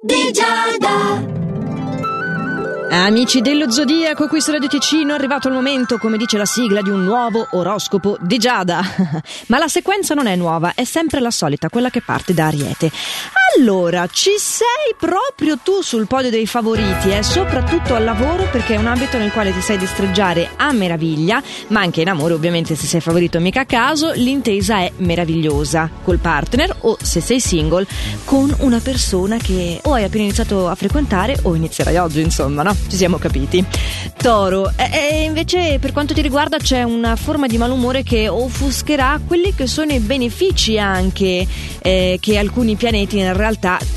di Giada. Amici dello Zodiaco, qui su Radio Ticino è arrivato il momento, come dice la sigla, di un nuovo oroscopo di Giada. Ma la sequenza non è nuova, è sempre la solita, quella che parte da Ariete. Allora, ci sei proprio tu sul podio dei favoriti, eh? soprattutto al lavoro perché è un ambito nel quale ti sai distreggiare a meraviglia, ma anche in amore ovviamente se sei favorito mica a caso, l'intesa è meravigliosa col partner o se sei single con una persona che o hai appena iniziato a frequentare o inizierai oggi, insomma, no? Ci siamo capiti. Toro, e, invece per quanto ti riguarda c'è una forma di malumore che offuscherà quelli che sono i benefici anche eh, che alcuni pianeti in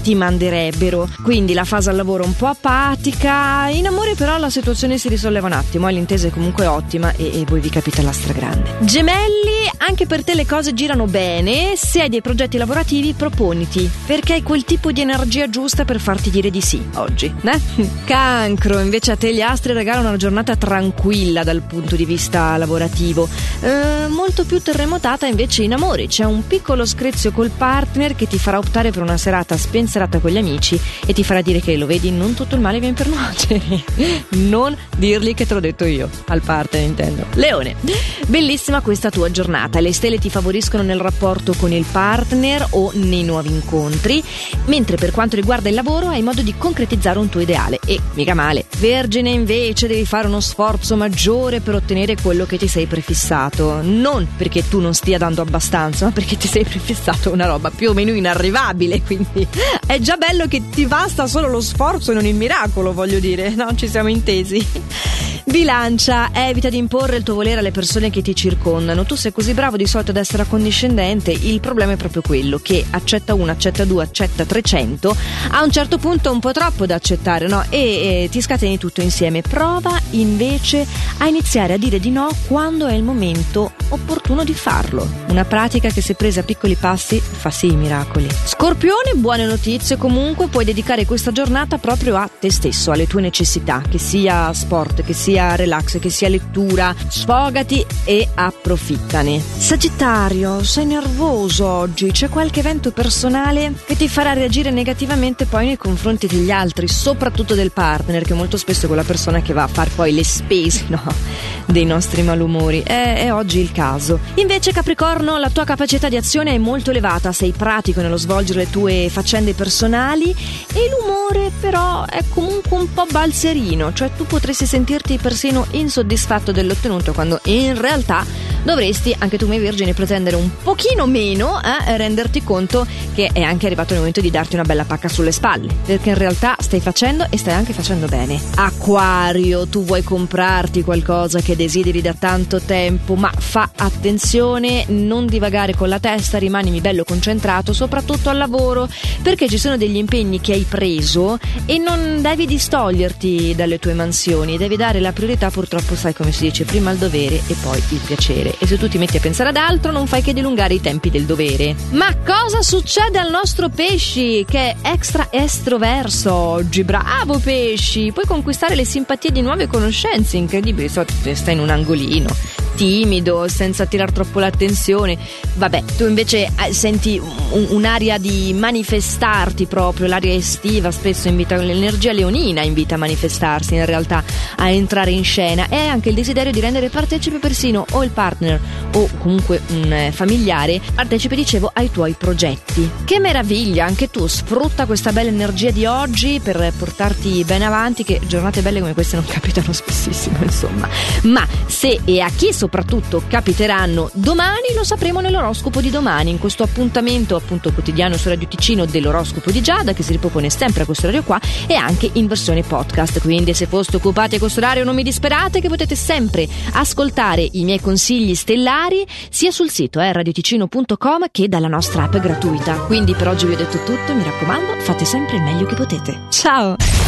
ti manderebbero. Quindi la fase al lavoro un po' apatica, in amore però la situazione si risolleva un attimo, l'intesa è comunque ottima e, e voi vi capite la stragrande. Gemelli, anche per te le cose girano bene, se hai dei progetti lavorativi proponiti, perché hai quel tipo di energia giusta per farti dire di sì oggi, eh? Cancro, invece a te gli astri regalano una giornata tranquilla dal punto di vista lavorativo, eh, molto più terremotata invece in amore, c'è un piccolo screzio col partner che ti farà optare per una serata spensierata con gli amici e ti farà dire che lo vedi, non tutto il male viene per nuocere. non dirgli che te l'ho detto io, al partner intendo. Leone, bellissima questa tua giornata, le stelle ti favoriscono nel rapporto con il partner o nei nuovi incontri, mentre per quanto riguarda il lavoro hai modo di concretizzare un tuo ideale e mica male. Vergine invece devi fare uno sforzo maggiore per ottenere quello che ti sei prefissato, non perché tu non stia dando abbastanza, ma perché ti sei prefissato una roba più o meno inarrivabile, quindi è già bello che ti basta solo lo sforzo e non il miracolo, voglio dire, no? Ci siamo intesi. Bilancia, evita di imporre il tuo volere alle persone che ti circondano. Tu sei così bravo di solito ad essere accondiscendente, il problema è proprio quello che accetta uno, accetta due, accetta 300, a un certo punto un po' troppo da accettare, no? E, e ti scateni tutto insieme. Prova invece a iniziare a dire di no quando è il momento opportuno di farlo. Una pratica che se presa a piccoli passi fa sì i miracoli. Scorpione, buone notizie comunque, puoi dedicare questa giornata proprio a te stesso, alle tue necessità, che sia sport, che sia relax, che sia lettura, sfogati e approfittane. Sagittario, sei nervoso oggi, c'è qualche evento personale che ti farà reagire negativamente poi nei confronti degli altri, soprattutto del partner, che molto spesso è quella persona che va a fare poi le spese, no? Dei nostri malumori. È, è oggi il caso. Invece, Capricorno, la tua capacità di azione è molto elevata, sei pratico nello svolgere le tue faccende personali e l'umore però è comunque un po' balzerino, cioè tu potresti sentirti persino insoddisfatto dell'ottenuto quando in realtà dovresti anche tu mai vergine pretendere un pochino meno eh, e renderti conto che è anche arrivato il momento di darti una bella pacca sulle spalle perché in realtà stai facendo e stai anche facendo bene. Acquario tu vuoi comprarti qualcosa che desideri da tanto tempo ma fa attenzione non divagare con la testa rimanimi bello concentrato soprattutto al lavoro perché ci sono degli impegni che hai preso e non devi distoglierti dalle tue mansioni devi dare la priorità purtroppo sai come si dice prima il dovere e poi il piacere e se tu ti metti a pensare ad altro non fai che dilungare i tempi del dovere. Ma cosa succede al nostro pesci che è extra estroverso oggi? Bravo pesci! Puoi conquistare le simpatie di nuove conoscenze incredibile so, stai in un angolino timido, senza attirare troppo l'attenzione. Vabbè, tu invece eh, senti un, un'aria di manifestarti proprio, l'aria estiva spesso invita l'energia leonina invita a manifestarsi in realtà, a entrare in scena e anche il desiderio di rendere partecipe persino o il partner o comunque un eh, familiare, partecipe dicevo ai tuoi progetti. Che meraviglia, anche tu sfrutta questa bella energia di oggi per portarti bene avanti, che giornate belle come queste non capitano spessissimo, insomma. Ma se e a chi soprattutto soprattutto capiteranno domani, lo sapremo nell'oroscopo di domani, in questo appuntamento appunto quotidiano su Radio Ticino dell'oroscopo di Giada che si ripropone sempre a questo orario qua e anche in versione podcast. Quindi se foste occupati a questo orario non mi disperate che potete sempre ascoltare i miei consigli stellari sia sul sito eh, radioticino.com che dalla nostra app gratuita. Quindi per oggi vi ho detto tutto, mi raccomando, fate sempre il meglio che potete. Ciao!